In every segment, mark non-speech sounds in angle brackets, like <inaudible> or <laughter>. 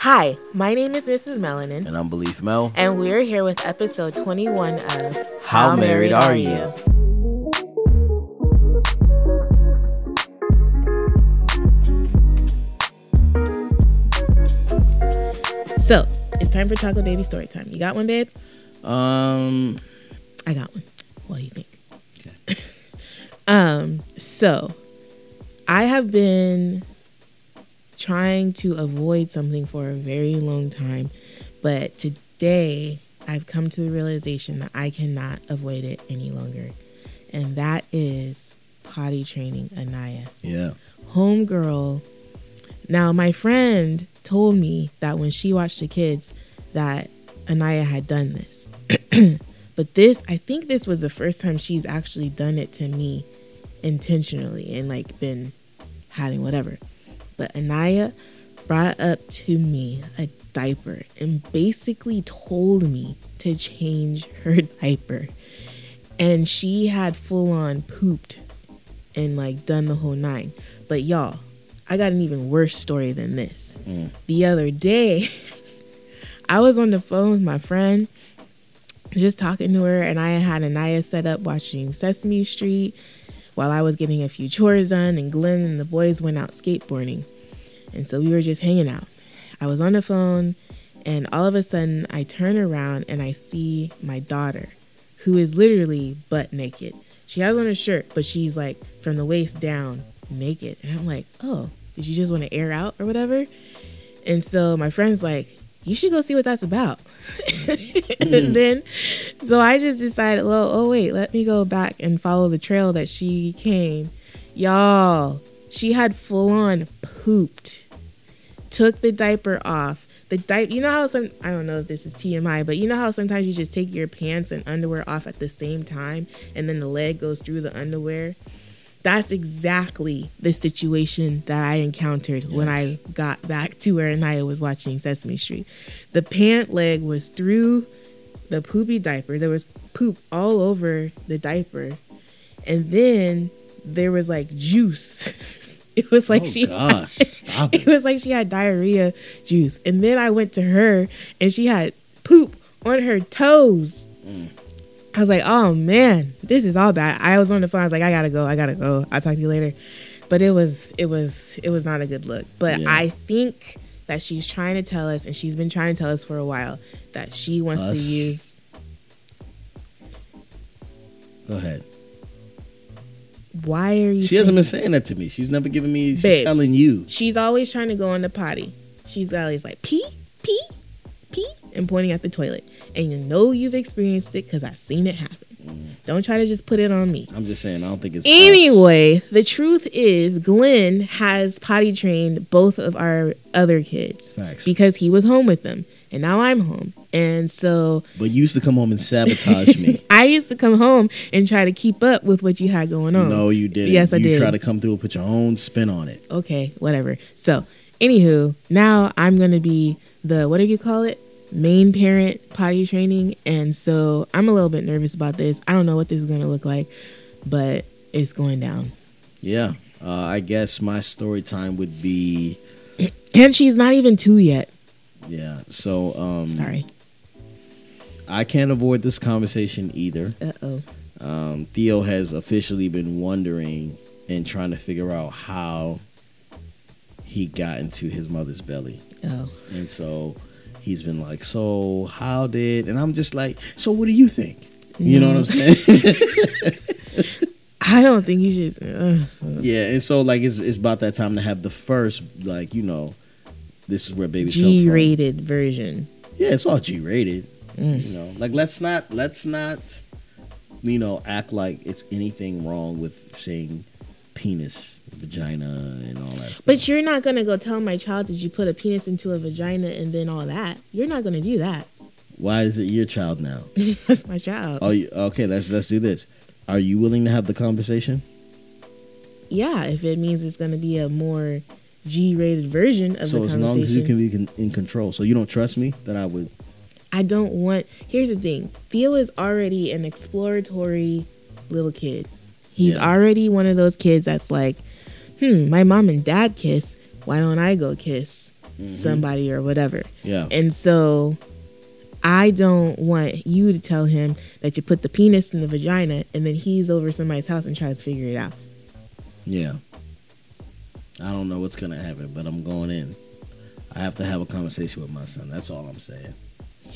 Hi, my name is Mrs. Melanin, And I'm Beleaf Mel. and we're here with episode 21 of How Married Are You? So, it's time for Chocolate Baby story time. You got one, babe? Um, I got one. What do you think? <laughs> um, so I have been trying to avoid something for a very long time, but today I've come to the realization that I cannot avoid it any longer. And that is potty training Anaya. yeah. Homegirl. Now my friend told me that when she watched the kids that Anaya had done this. <clears throat> but this, I think this was the first time she's actually done it to me intentionally and like been having whatever. But Anaya brought up to me a diaper and basically told me to change her <laughs> diaper. And she had full on pooped and like done the whole nine. But y'all, I got an even worse story than this. Mm. The other day, <laughs> I was on the phone with my friend, just talking to her, and I had Anaya set up watching Sesame Street while I was getting a few chores done, and Glen and the boys went out skateboarding. And so we were just hanging out. I was on the phone, and all of a sudden, I turn around and I see my daughter, who is literally butt naked. She has on a shirt, but she's like from the waist down naked. And I'm like, oh, did you just want to air out or whatever? And so my friend's like, you should go see what that's about. <laughs> and mm. then, so I just decided, well, oh, wait, let me go back and follow the trail that she came. Y'all, she had full on pooped, took the diaper off. The diaper, you know how some, I don't know if this is TMI, but you know how sometimes you just take your pants and underwear off at the same time and then the leg goes through the underwear? That's exactly the situation that I encountered when I got back to where Anaya was watching Sesame Street. The pant leg was through the poopy diaper. There was poop all over the diaper. And then there was like juice. <laughs> It was like oh, she gosh, stop <laughs> it it. was like she had diarrhea juice. And then I went to her and she had poop on her toes. Mm. I was like, oh man, this is all bad. I was on the phone. I was like, I gotta go. I gotta go. I'll talk to you later. But it was, it was, it was not a good look. But Yeah. I think that she's trying to tell us, and she's been trying to tell us for a while, that she wants to use. Go ahead. Why are you? She hasn't been saying- saying that to me. She's never given me. She's Babe. telling you. She's always trying to go on the potty. She's always like pee, pee, pee, and pointing at the toilet. And you know you've experienced it because I've seen it happen. Don't try to just put it on me. I'm just saying. I don't think it's. us. Anyway, the truth is, Glen has potty trained both of our other kids Facts. because he was home with them, and now I'm home. And so But you used to come home and sabotage me. <laughs> I used to come home and try to keep up with what you had going on. No, you didn't. Yes, I you did. try to come through and put your own spin on it. okay, whatever. So, anywho, now I'm gonna be the what do you call it? Main parent potty training, and so I'm a little bit nervous about this. I don't know what this is gonna look like, but it's going down. Yeah. Uh, I guess my story time would be. <clears throat> And she's not even two yet. Yeah. So. um Sorry. I can't avoid this conversation either. Uh oh. um, Theo has officially been wondering and trying to figure out how he got into his mother's belly. Oh. And so he's been like, So, how did. And I'm just like, So, what do you think? You know what I'm saying? <laughs> I don't think you should. Uh, yeah. And so, like, it's, it's about that time to have the first, like, you know, this is where babies come from. G-rated version. Yeah, it's all G rated. Mm. You know, like let's not let's not you know act like it's anything wrong with saying penis, vagina, and all that stuff. But you're not gonna go tell my child that you put a penis into a vagina and then all that. You're not gonna do that. Why is it your child now? <laughs> That's my child. Oh, okay. Let's let's do this. Are you willing to have the conversation? Yeah, if it means it's gonna be a more G-rated version of the conversation. so as long as you can be in control. So you don't trust me that I would. I don't want. Here's the thing: Theo is already an exploratory little kid. He's Yeah. already one of those kids that's like, hmm, my mom and dad kiss. Why don't I go kiss? somebody or whatever. Yeah. And so I don't want you to tell him that you put the penis in the vagina and then he's over somebody's house and tries to figure it out. Yeah. I don't know what's gonna happen, but I'm going in. I have to have a conversation with my son. That's all I'm saying.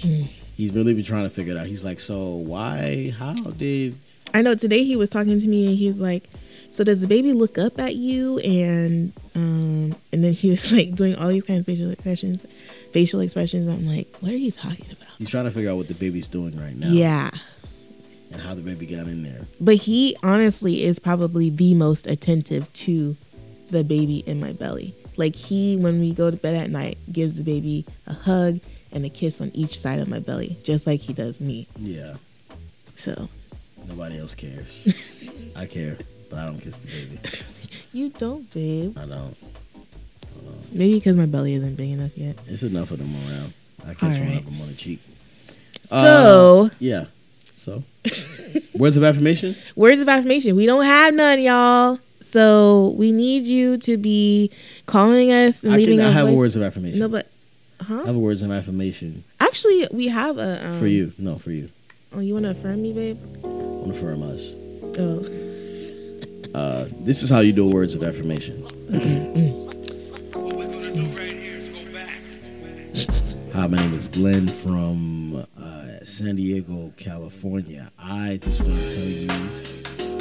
Hmm. He's really been trying to figure it out. He's like, so why? How did? I know today he was talking to me and he's like, "So does the baby look up at you?" And um, and then he was <laughs> like doing all these kinds of facial expressions, facial expressions. I'm like, "What are you talking about?" He's trying to figure out what the baby's doing right now. Yeah, And how the baby got in there. but he honestly is probably the most attentive to the baby in my belly. Like he, when we go to bed at night, gives the baby a hug and a kiss on each side of my belly, just like he does me. Yeah. So Nobody else cares. <laughs> I care, but I don't kiss the baby. <laughs> you don't, babe. I don't. Maybe because my belly isn't big enough yet. It's enough of them around. I catch All one right. of them on the cheek. So. Yeah. So, <laughs> words of affirmation. words of affirmation. We don't have none, y'all. So we need you to be calling us and I, leaving can, I us have voice- words of affirmation. No, but I huh? have words of affirmation Actually, we have a um, for you. No, for you. Oh, you want to affirm me, babe? I want to affirm us. Oh, Uh, this is how you do words of affirmation. Hi, my name is Glen from uh, San Diego, California. I just want to tell you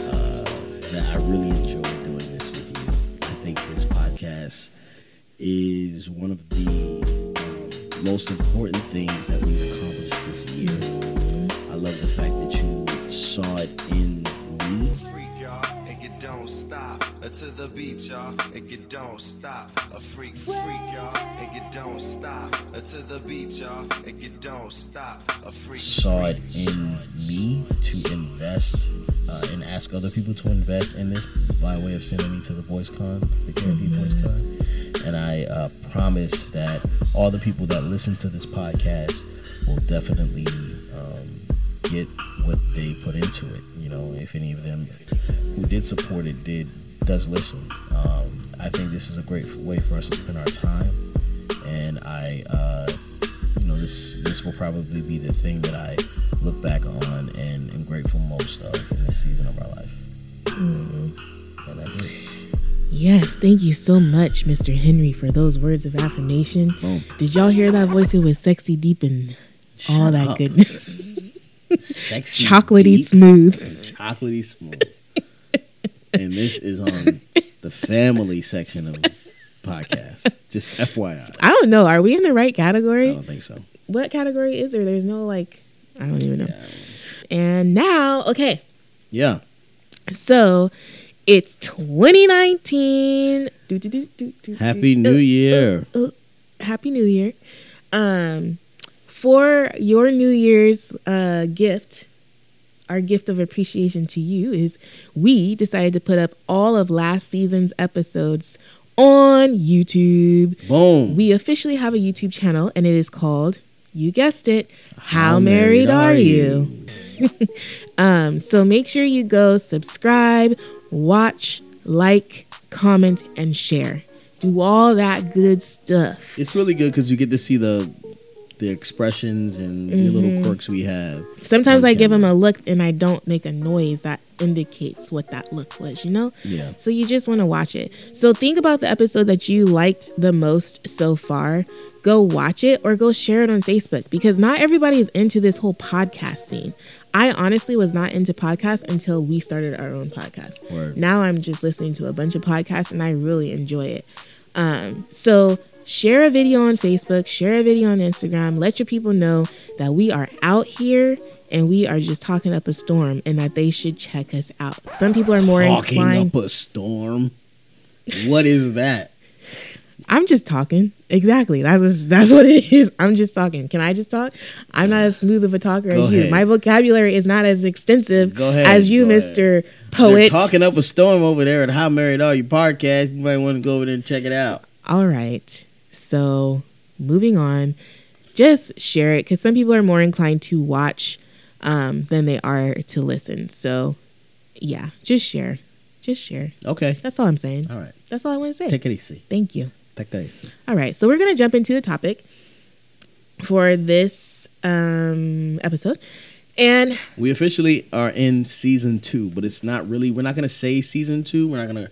uh, that I really enjoy doing this with you. I think this podcast is one of the um, most important things that we've accomplished this year. I love the fact that you saw To the beat, y'all, and you don't stop. A freak, freak y'all, and you don't stop. To the beat, y'all, and you don't stop. A freak. saw it in me to invest uh, and ask other people to invest in this by way of sending me to the Boys Con, the KMP Boys Con. And I uh, promise that all the people that listen to this podcast will definitely um, get what they put into it. You know, if any of them who did support it did does listen. Um, I think this is a great way for us to spend our time, and I. Uh, you know this this will probably be the thing that I look back on and am grateful most of in this season of our life. And that's it. yes. Thank you so much, Mr. Henry, for those words of affirmation. Boom. Did y'all hear that voice? It was sexy, deep, and all that up. goodness. <laughs> Sexy, Chocolatey deep, smooth. chocolatey smooth. And this is on the family section of podcast. Just FYI. I don't know. Are we in the right category? I don't think so. What category is there? There's no like. I don't even know. Yeah. And now, okay. Yeah. So it's 2019. Do, do, do, Happy. New Uh, Year. uh, uh, Happy New Year. Um, for your New Year's uh, gift, our gift of appreciation to you is we decided to put up all of last season's episodes on YouTube. Boom. We officially have a YouTube channel, and it is called, you guessed it, How, Married, Are You? <laughs> Um, so make sure you go subscribe, watch, like, comment, and share. Do all that good stuff. It's really good because you get to see the the expressions and the Mm-hmm. little quirks we have. Sometimes I give them camera. a look and I don't make a noise that indicates what that look was, you know? Yeah. So you just want to watch it. So think about the episode that you liked the most so far. Go watch it or go share it on Facebook because not everybody is into this whole podcast scene. I honestly was not into podcasts until we started our own podcast. Word. Now I'm just listening to a bunch of podcasts and I really enjoy it. Um, so share a video on Facebook, share a video on Instagram, let your people know that we are out here and we are just talking up a storm and that they should check us out. Some people are more Talking inclined. up a storm. What is that? I'm just talking. Exactly. That's what, that's what it is. I'm just talking. Can I just talk? I'm not as smooth of a talker Go as you. ahead. My vocabulary is not as extensive Go ahead, as you. Mr. They're talking up a storm over there at How Married Are You podcast. You might want to go over there and check it out. All right. So, moving on, just share it because some people are more inclined to watch um, than they are to listen. So, yeah, just share. Just share. Okay. That's all I'm saying. All right. That's all I want to say. Take it easy. Thank you. Te caes. All right, so we're gonna jump into the topic for this um, episode, and We officially are in season two, but it's not really. We're not gonna say season two. We're not gonna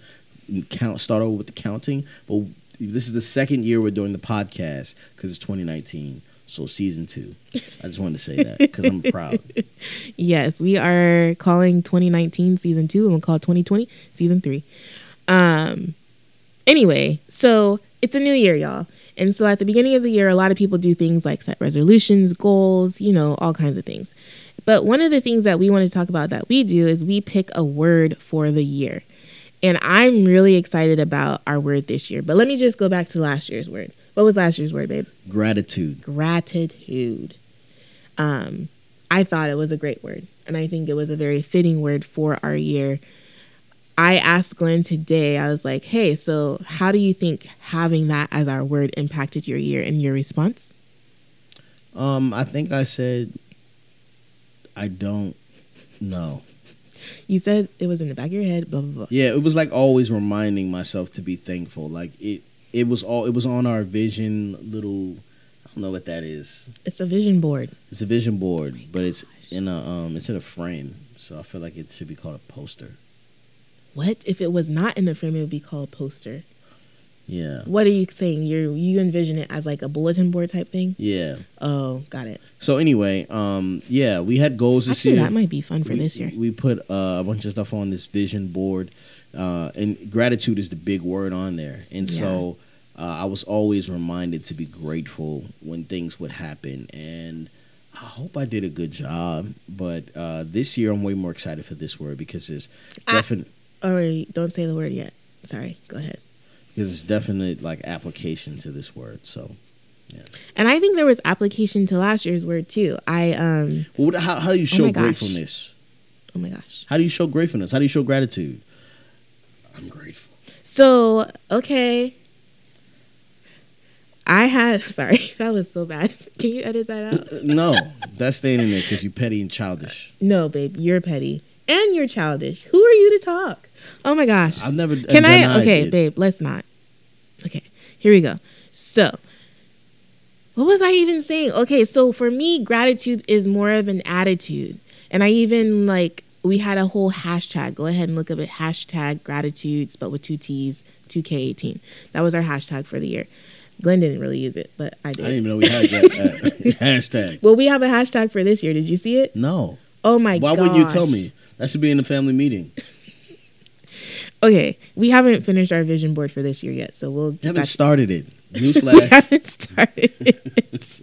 count. Start over with the counting. But this is the second year we're doing the podcast because it's 2019. So season two. I just wanted to say that because I'm proud. <laughs> yes, we are calling 2019 season two, and we'll call 2020 season three. Um, anyway, so it's a new year, y'all. And so at the beginning of the year, a lot of people do things like set resolutions, goals, you know, all kinds of things. But one of the things that we want to talk about that we do is we pick a word for the year. And I'm really excited about our word this year. But let me just go back to last year's word. What was last year's word, babe? Gratitude. Gratitude. Um, I thought it was a great word. And I think it was a very fitting word for our year. I asked Glen today, I was like, hey, so how do you think having that as our word impacted your year and your response? Um, I think I said I don't know. You said it was in the back of your head, blah, blah, blah. Yeah, it was like always reminding myself to be thankful. Like it, it was all. It was on our vision little. I don't know what that is. It's a vision board. It's a vision board, but it's in a um, it's in a frame. So I feel like it should be called a poster. What? If it was not in a frame, it would be called poster. Yeah, What are you saying? You you envision it as like a bulletin board type thing? yeah. Oh, got it. So anyway, um, yeah, we had goals this Actually, year. that might be fun for we, this year. We put uh, a bunch of stuff on this vision board, uh, and gratitude is the big word on there. And so uh, I was always reminded to be grateful when things would happen. And I hope I did a good job. But uh, this year, I'm way more excited for this word because it's definitely. All right, don't say the word yet. Sorry, go ahead. Because it's definite like application to this word. So, yeah. And I think there was application to last year's word too. I um well, what- how, how do you show Oh my gosh. gratefulness? oh my gosh. How do you show gratefulness? How do you show gratitude? I'm grateful. So, okay. I had <laughs> sorry, that was so bad. <laughs> Can you edit that out? <laughs> No, that's staying in there because you're petty and childish. No, babe, you're petty. And you're childish. Who are you to talk? Oh my gosh. I've never Can I okay, did. babe, let's not. Okay. Here we go. So, what was I even saying? Okay, so for me, gratitude is more of an attitude. And I even like we had a whole hashtag. Go ahead and look up it. Hashtag gratitude, but with two T's, 2K18. That was our hashtag for the year. Glen didn't really use it, but I did. I didn't even know we had that uh, <laughs> <laughs> hashtag. well, we have a hashtag for this year. Did you see it? No. Oh my god. Why wouldn't you tell me? That should be in the family meeting. Okay, we haven't finished our vision board for this year yet, so we'll get haven't started it. <laughs> we haven't started it.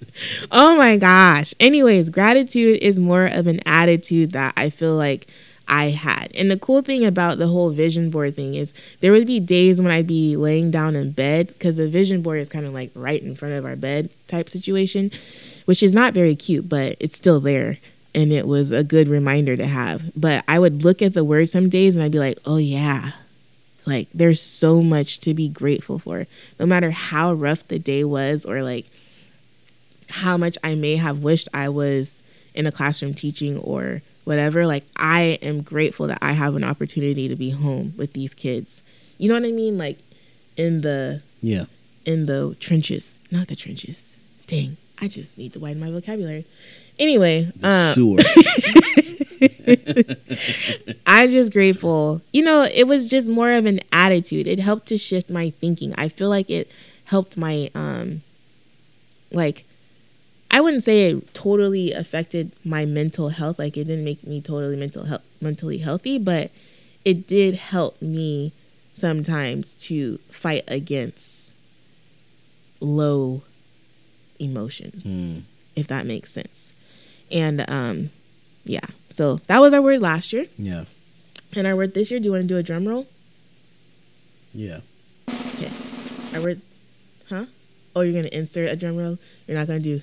oh my gosh. Anyways, gratitude is more of an attitude that I feel like I had. And the cool thing about the whole vision board thing is there would be days when I'd be laying down in bed because the vision board is kind of like right in front of our bed type situation, which is not very cute, but it's still there. And it was a good reminder to have. But I would look at the word some days and I'd be like, oh yeah, like there's so much to be grateful for. No matter how rough the day was or like how much I may have wished I was in a classroom teaching or whatever, like I am grateful that I have an opportunity to be home with these kids. You know what I mean? Like in the yeah. in the trenches, not the trenches. Dang, I just need to widen my vocabulary. Anyway, The um, sewer. <laughs> <laughs> I'm just grateful. You know, it was just more of an attitude. It helped to shift my thinking. I feel like it helped my um like I wouldn't say it totally affected my mental health. Like it didn't make me totally mental health mentally healthy, but it did help me sometimes to fight against low emotions Hmm. if that makes sense. And um yeah. So that was our word last year. Yeah. And our word this year, do you want to do a drum roll? Yeah. Okay. Our word huh? Oh, you're gonna insert a drum roll? You're not gonna do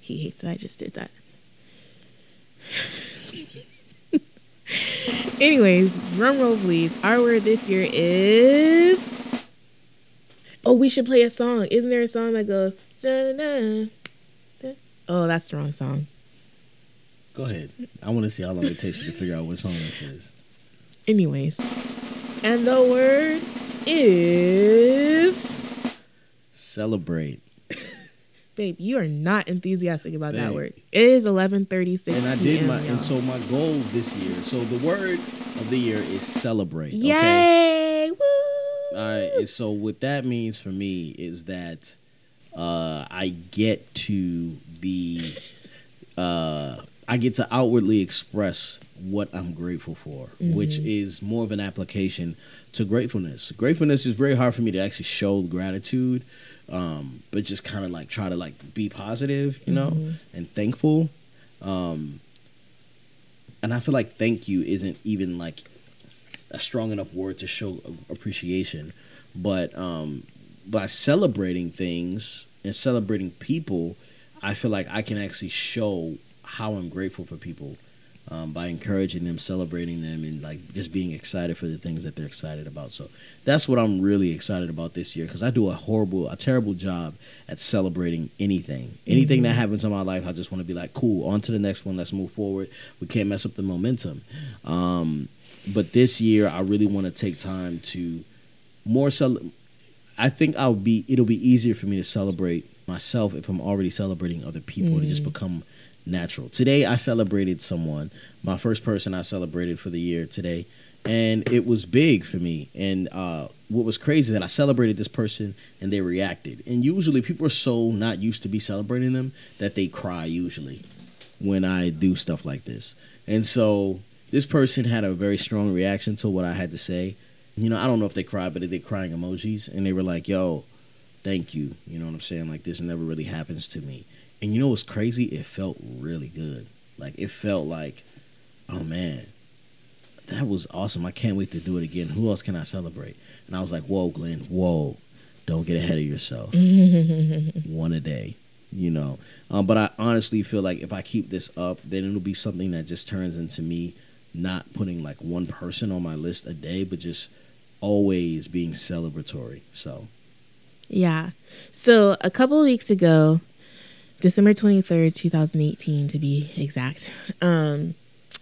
He hates that I just did that. <laughs> Anyways, drum roll please. Our word this year is Oh, we should play a song. Isn't there a song that goes da, da, da, da? Oh, that's the wrong song. Go ahead. I want to see how long it takes you to figure out what song this is. Anyways, and the word is Celebrate. <laughs> babe. You are not enthusiastic about that word. It is eleven thirty six. And I did my and so my goal this year. So the word of the year is celebrate. Okay. yay! Woo! All right. So what that means for me is that uh, I get to be, <laughs> uh, I get to outwardly express what I'm grateful for, which is more of an application to gratefulness. Gratefulness is very hard for me to actually show gratitude, um, but just kind of like try to like be positive, you know, and thankful. Um, and I feel like thank you isn't even like a strong enough word to show appreciation, but um, by celebrating things and celebrating people, I feel like I can actually show how I'm grateful for people um, by encouraging them, celebrating them, and like just being excited for the things that they're excited about. So that's what I'm really excited about this year because I do a horrible, a terrible job at celebrating anything. Anything that happens in my life, I just want to be like, cool, on to the next one. Let's move forward. We can't mess up the momentum. Um, but this year, I really want to take time to more cel- I think I'll be it'll be easier for me to celebrate myself if I'm already celebrating other people. It just become natural. Today I celebrated someone, my first person I celebrated for the year today, and it was big for me. And uh, what was crazy that I celebrated this person and they reacted. And usually people are so not used to be celebrating them that they cry usually when I do stuff like this. And so this person had a very strong reaction to what I had to say. You know, I don't know if they cried, but they did crying emojis, and they were like, "Yo, thank you." You know what I'm saying? Like this never really happens to me. And you know what's crazy? It felt really good. Like it felt like, oh man, that was awesome. I can't wait to do it again. Who else can I celebrate? And I was like, whoa, Glen, whoa, don't get ahead of yourself. <laughs> One a day, you know. Um, but I honestly feel like if I keep this up, then it'll be something that just turns into me not putting like one person on my list a day, but just always being celebratory. So Yeah. So a couple of weeks ago, December 23rd, 2018 to be exact, um,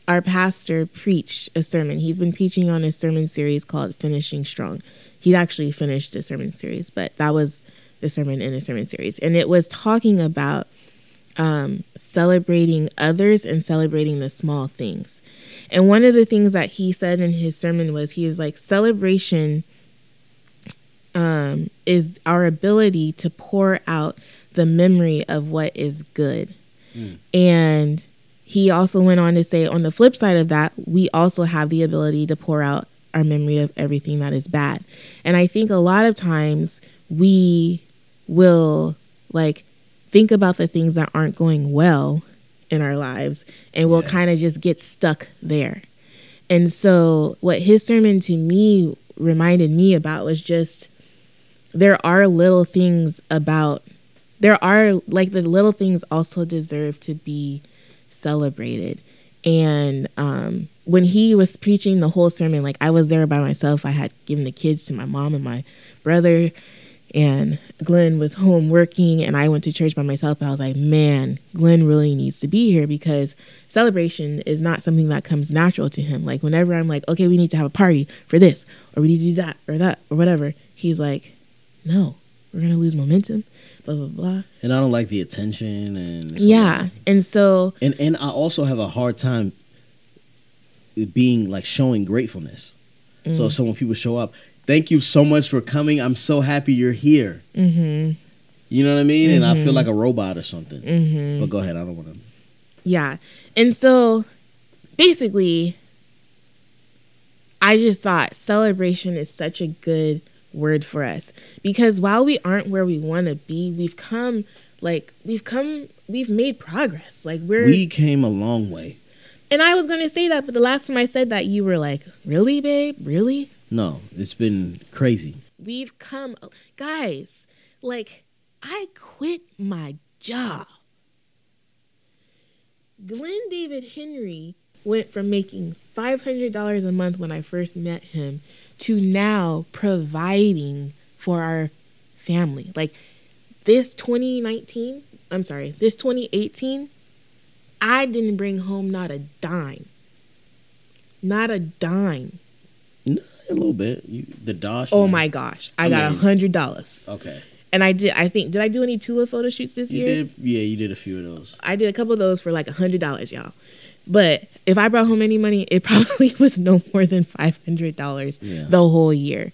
our pastor preached a sermon. He's been preaching on a sermon series called Finishing Strong. He actually finished a sermon series, but that was the sermon in a sermon series. And it was talking about um, celebrating others and celebrating the small things. And one of the things that he said in his sermon was he was like, celebration um, is our ability to pour out the memory of what is good. Mm. And he also went on to say, on the flip side of that, we also have the ability to pour out our memory of everything that is bad. And I think a lot of times we will like think about the things that aren't going well in our lives and we'll Yeah. kind of just get stuck there. And so, what his sermon to me reminded me about was just there are little things about, there are like the little things also deserve to be celebrated. And um, when he was preaching the whole sermon, like I was there by myself, I had given the kids to my mom and my brother, and Glen was home working, and I went to church by myself. And I was like, man, Glen really needs to be here because celebration is not something that comes natural to him. Like, whenever I'm like, okay, we need to have a party for this, or we need to do that, or that, or whatever, he's like, no, we're to lose momentum, blah, blah, blah. and I don't like the attention and so- yeah. And so, and and I also have a hard time being like showing gratefulness. So so when people show up, thank you so much for coming. I'm so happy you're here. hmm You know what I mean? And I feel like a robot or something. hmm But go ahead. I don't want to. Yeah. And so basically, I just thought celebration is such a good word for us because while we aren't where we want to be, we've come like we've come we've made progress. Like we're We came a long way. and I was going to say that but the last time I said that you were like, "Really, babe? Really?" No, it's been crazy. We've come guys, like I quit my job. Glen David Henry went from making $500 a month when I first met him to now providing for our family. Like this 2019, I'm sorry, this 2018, I didn't bring home not a dime. Not a dime. No, A little bit. You, the Dosh. Oh one. my gosh, I, I got a hundred dollars, Okay. and I did. I think did I do any Tula photo shoots this You year? did. Yeah, you did a few of those. I did a couple of those for like a hundred dollars, y'all. But if I brought home any money, it <laughs> probably was no more than five hundred dollars Yeah. the whole year.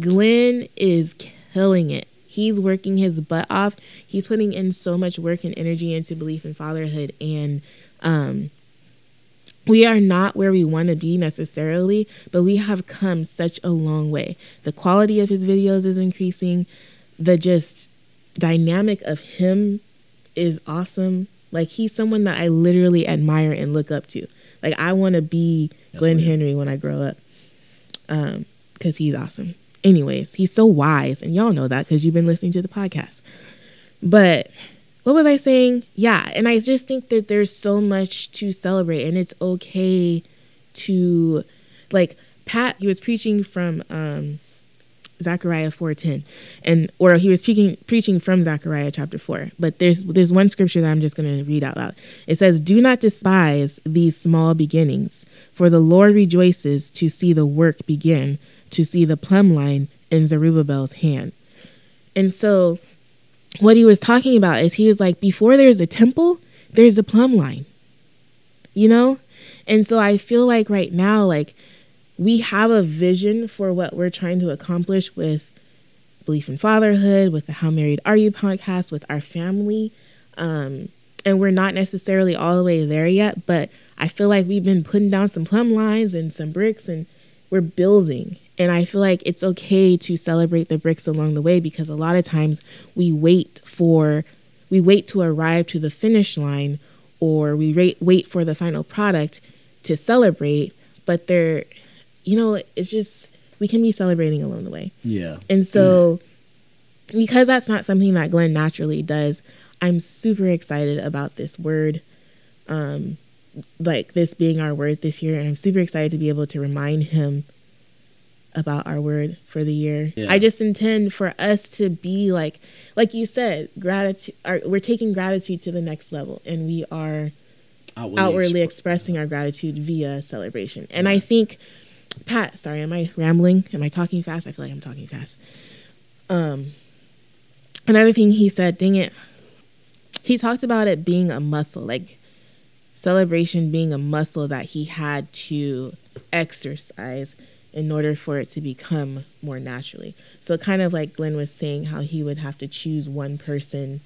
Glen is killing it. He's working his butt off. He's putting in so much work and energy into Beleaf in Fatherhood, and um, we are not where we want to be necessarily, but we have come such a long way. The quality of his videos is increasing. The just dynamic of him is awesome. Like he's someone that I literally admire and look up to. Like I want to be That's Glen weird. Henry when I grow up, um, because he's awesome. Anyways, he's so wise, and y'all know that because you've been listening to the podcast. But what was I saying? Yeah, and I just think that there's so much to celebrate, and it's okay to, like Pat. He was preaching from um, Zechariah four ten, and or he was preaching preaching from Zechariah chapter four. But there's there's one scripture that I'm just going to read out loud. It says, "Do not despise these small beginnings, for the Lord rejoices to see the work begin, to see the plumb line in Zerubbabel's hand." And so, what he was talking about is he was like, before there's a temple, there's a plumb line, you know. And so I feel like right now, like we have a vision for what we're trying to accomplish with Beleaf in Fatherhood, with the How Married Are You podcast, with our family. Um, and we're not necessarily all the way there yet, but I feel like we've been putting down some plumb lines and some bricks and we're building. And I feel like it's okay to celebrate the bricks along the way because a lot of times we wait for, we wait to arrive to the finish line or we wait, wait for the final product to celebrate, but they're, you know, it's just, we can be celebrating along the way. Yeah. And so, because that's not something that Glen naturally does, I'm super excited about this word, um, like this being our word this year. And I'm super excited to be able to remind him about our word for the year. Yeah. I just intend for us to be like, like you said, gratitude. Our, we're taking gratitude to the next level, and we are Outwardly, outwardly expre- expressing our gratitude via celebration. And I think, Pat, sorry, am I rambling? Am I talking fast? I feel like I'm talking fast. Um, another thing he said, dang it, he talked about it being a muscle, like celebration being a muscle that he had to exercise in order for it to become more naturally. So kind of like Glen was saying, how he would have to choose one person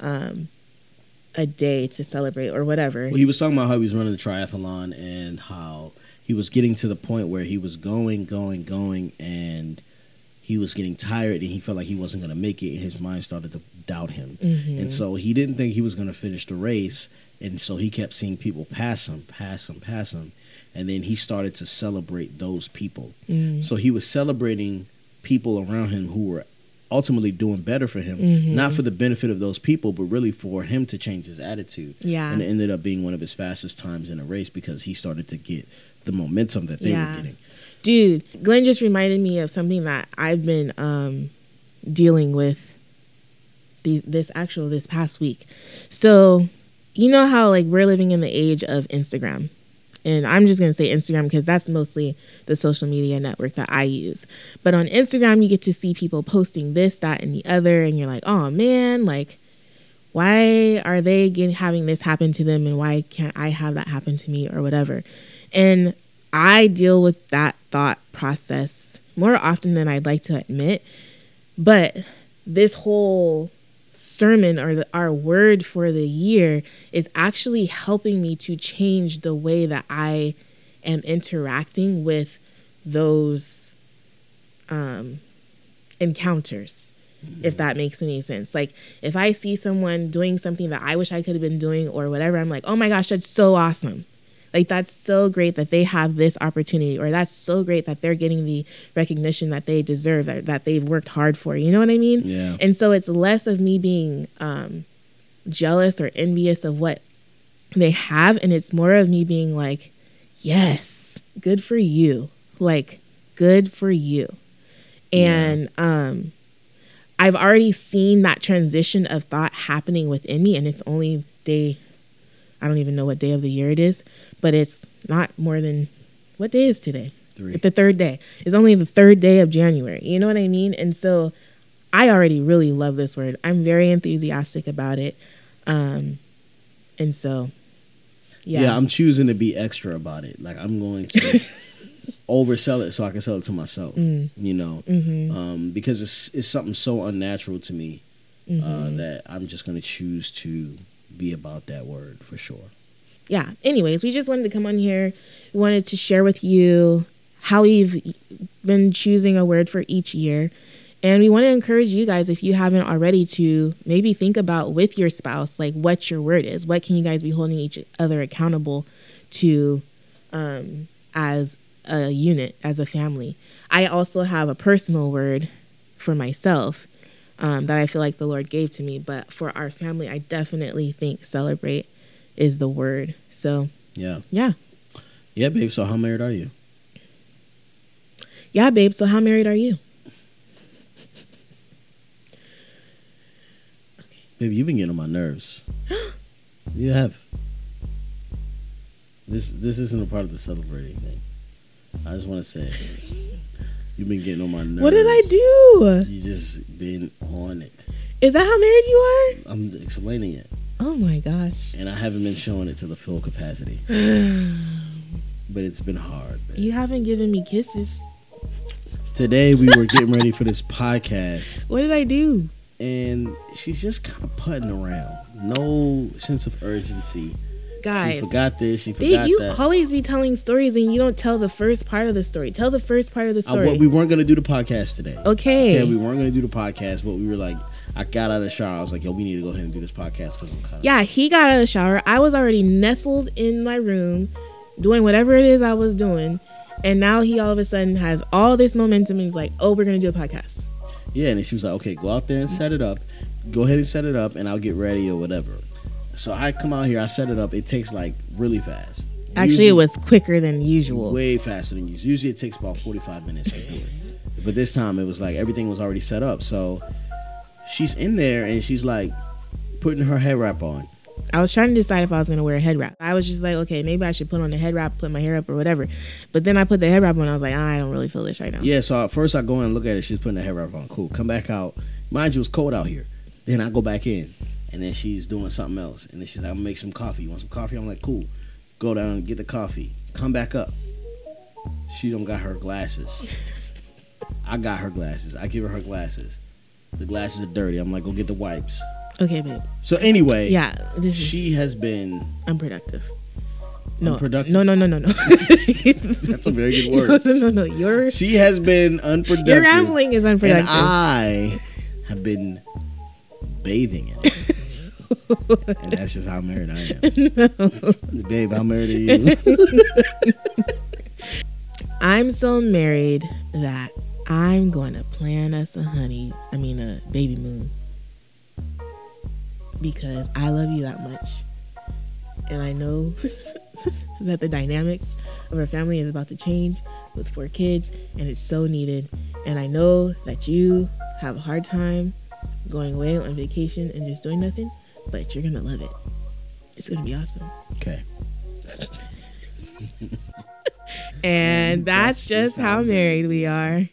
um, a day to celebrate or whatever. Well, he was talking about how he was running the triathlon and how he was getting to the point where he was going, going, going, and he was getting tired and he felt like he wasn't going to make it. And his mind started to doubt him, Mhm. and so he didn't think he was going to finish the race. And so he kept seeing people pass him, pass him, pass him, and then he started to celebrate those people. Mm. So he was celebrating people around him who were ultimately doing better for him, Mhm. not for the benefit of those people, but really for him to change his attitude. Yeah. And it ended up being one of his fastest times in a race because he started to get the momentum that they Yeah. were getting. Dude, Glen just reminded me of something that I've been um, dealing with these this actual this past week. So, you know how like we're living in the age of Instagram. And I'm just going to say Instagram because that's mostly the social media network that I use. But on Instagram, you get to see people posting this, that, and the other. And you're like, oh man, like, why are they getting, having this happen to them? And why can't I have that happen to me or whatever? And I deal with that thought process more often than I'd like to admit. But this whole sermon or the, our word for the year is actually helping me to change the way that I am interacting with those um, encounters, if that makes any sense. Like, if I see someone doing something that I wish I could have been doing or whatever, I'm like, oh my gosh, that's so awesome. Like, that's so great that they have this opportunity, or that's so great that they're getting the recognition that they deserve, that, that they've worked hard for. You know what I mean? Yeah. And so it's less of me being um, jealous or envious of what they have, and it's more of me being like, yes, good for you. Like, good for you. And um, I've already seen that transition of thought happening within me, and it's only day, I don't even know what day of the year it is, but it's not more than, what day is today? Three. The third day. It's only the third day of January. You know what I mean? And so I already really love this word. I'm very enthusiastic about it. Um, and so, yeah. Yeah. I'm choosing to be extra about it. Like I'm going to <laughs> oversell it so I can sell it to myself. Mm. You know, Mhm. um, because it's it's something so unnatural to me uh, Mhm. that I'm just going to choose to be about that word for sure. Yeah. Anyways, we just wanted to come on here. We wanted to share with you how we've been choosing a word for each year. And we want to encourage you guys, if you haven't already, to maybe think about with your spouse, like what your word is. What can you guys be holding each other accountable to um, as a unit, as a family? I also have a personal word for myself um, that I feel like the Lord gave to me. But for our family, I definitely think celebrate is the word. So, Yeah. yeah. Yeah, babe. So how married are you? Yeah, babe. So, how married are you? Baby, you've been getting on my nerves. <gasps> you have. This this isn't a part of the celebrating thing. I just want to say, <laughs> you've been getting on my nerves. What did I do? You just been on it. Is that how married you are? I'm explaining it, Oh my gosh. and I haven't been showing it to the full capacity. <sighs> but it's been hard. man. You haven't given me kisses. Today we were getting ready for this podcast, <laughs> What did I do? and she's just kind of putting around. No sense of urgency. Guys. she forgot this. She Babe, you that. always be telling stories and you don't tell the first part of the story. Tell the first part of the uh, I, story. well, we weren't gonna do the podcast today. okay. Okay, we weren't gonna do the podcast, but we were like, I got out of the shower. I was like, yo, we need to go ahead and do this podcast because I'm kind of yeah, he got out of the shower. I was already nestled in my room doing whatever it is I was doing. And now he all of a sudden has all this momentum and he's like, oh, we're going to do a podcast. yeah. And she was like, okay, go out there and set it up. Go ahead and set it up, and I'll get ready or whatever. So I come out here, I set it up. It takes like really fast. Actually, Usually- it was quicker than usual. way faster than usual. Usually it takes about 45 minutes to do it. But this time it was like everything was already set up. So she's in there and she's like putting her head wrap on. I was trying to decide if I was going to wear a head wrap. I was just like, okay, maybe I should put on a head wrap, put my hair up or whatever. But then I put the head wrap on. I was like, ah, I don't really feel this right now. Yeah, so at first I go in and look at her. She's putting the head wrap on. Cool. Come back out. Mind you, it's cold out here. Then I go back in and then she's doing something else. And then she's like, I'm going to make some coffee. You want some coffee? I'm like, cool. Go down and get the coffee. Come back up. She don't got her glasses. I got her glasses. I give her her glasses. The glasses are dirty. I'm like, go get the wipes. Okay, babe. So anyway, Yeah, this she has been. unproductive. No, Unproductive? no, no, no, no, no. <laughs> That's a very good <laughs> word. No, no, no, no. Your She has been unproductive. your rambling is unproductive. and. I have been bathing in it. <laughs> and that's just how married I am. Babe, how married are you? I'm so married that I'm going to plan us a honey. I mean a baby moon because I love you that much, and I know <laughs> that the dynamics of our family is about to change with four kids, and it's so needed. And I know that you have a hard time going away on vacation and just doing nothing, but you're gonna love it. It's gonna be awesome. Okay. <laughs> And that's, just how married we are.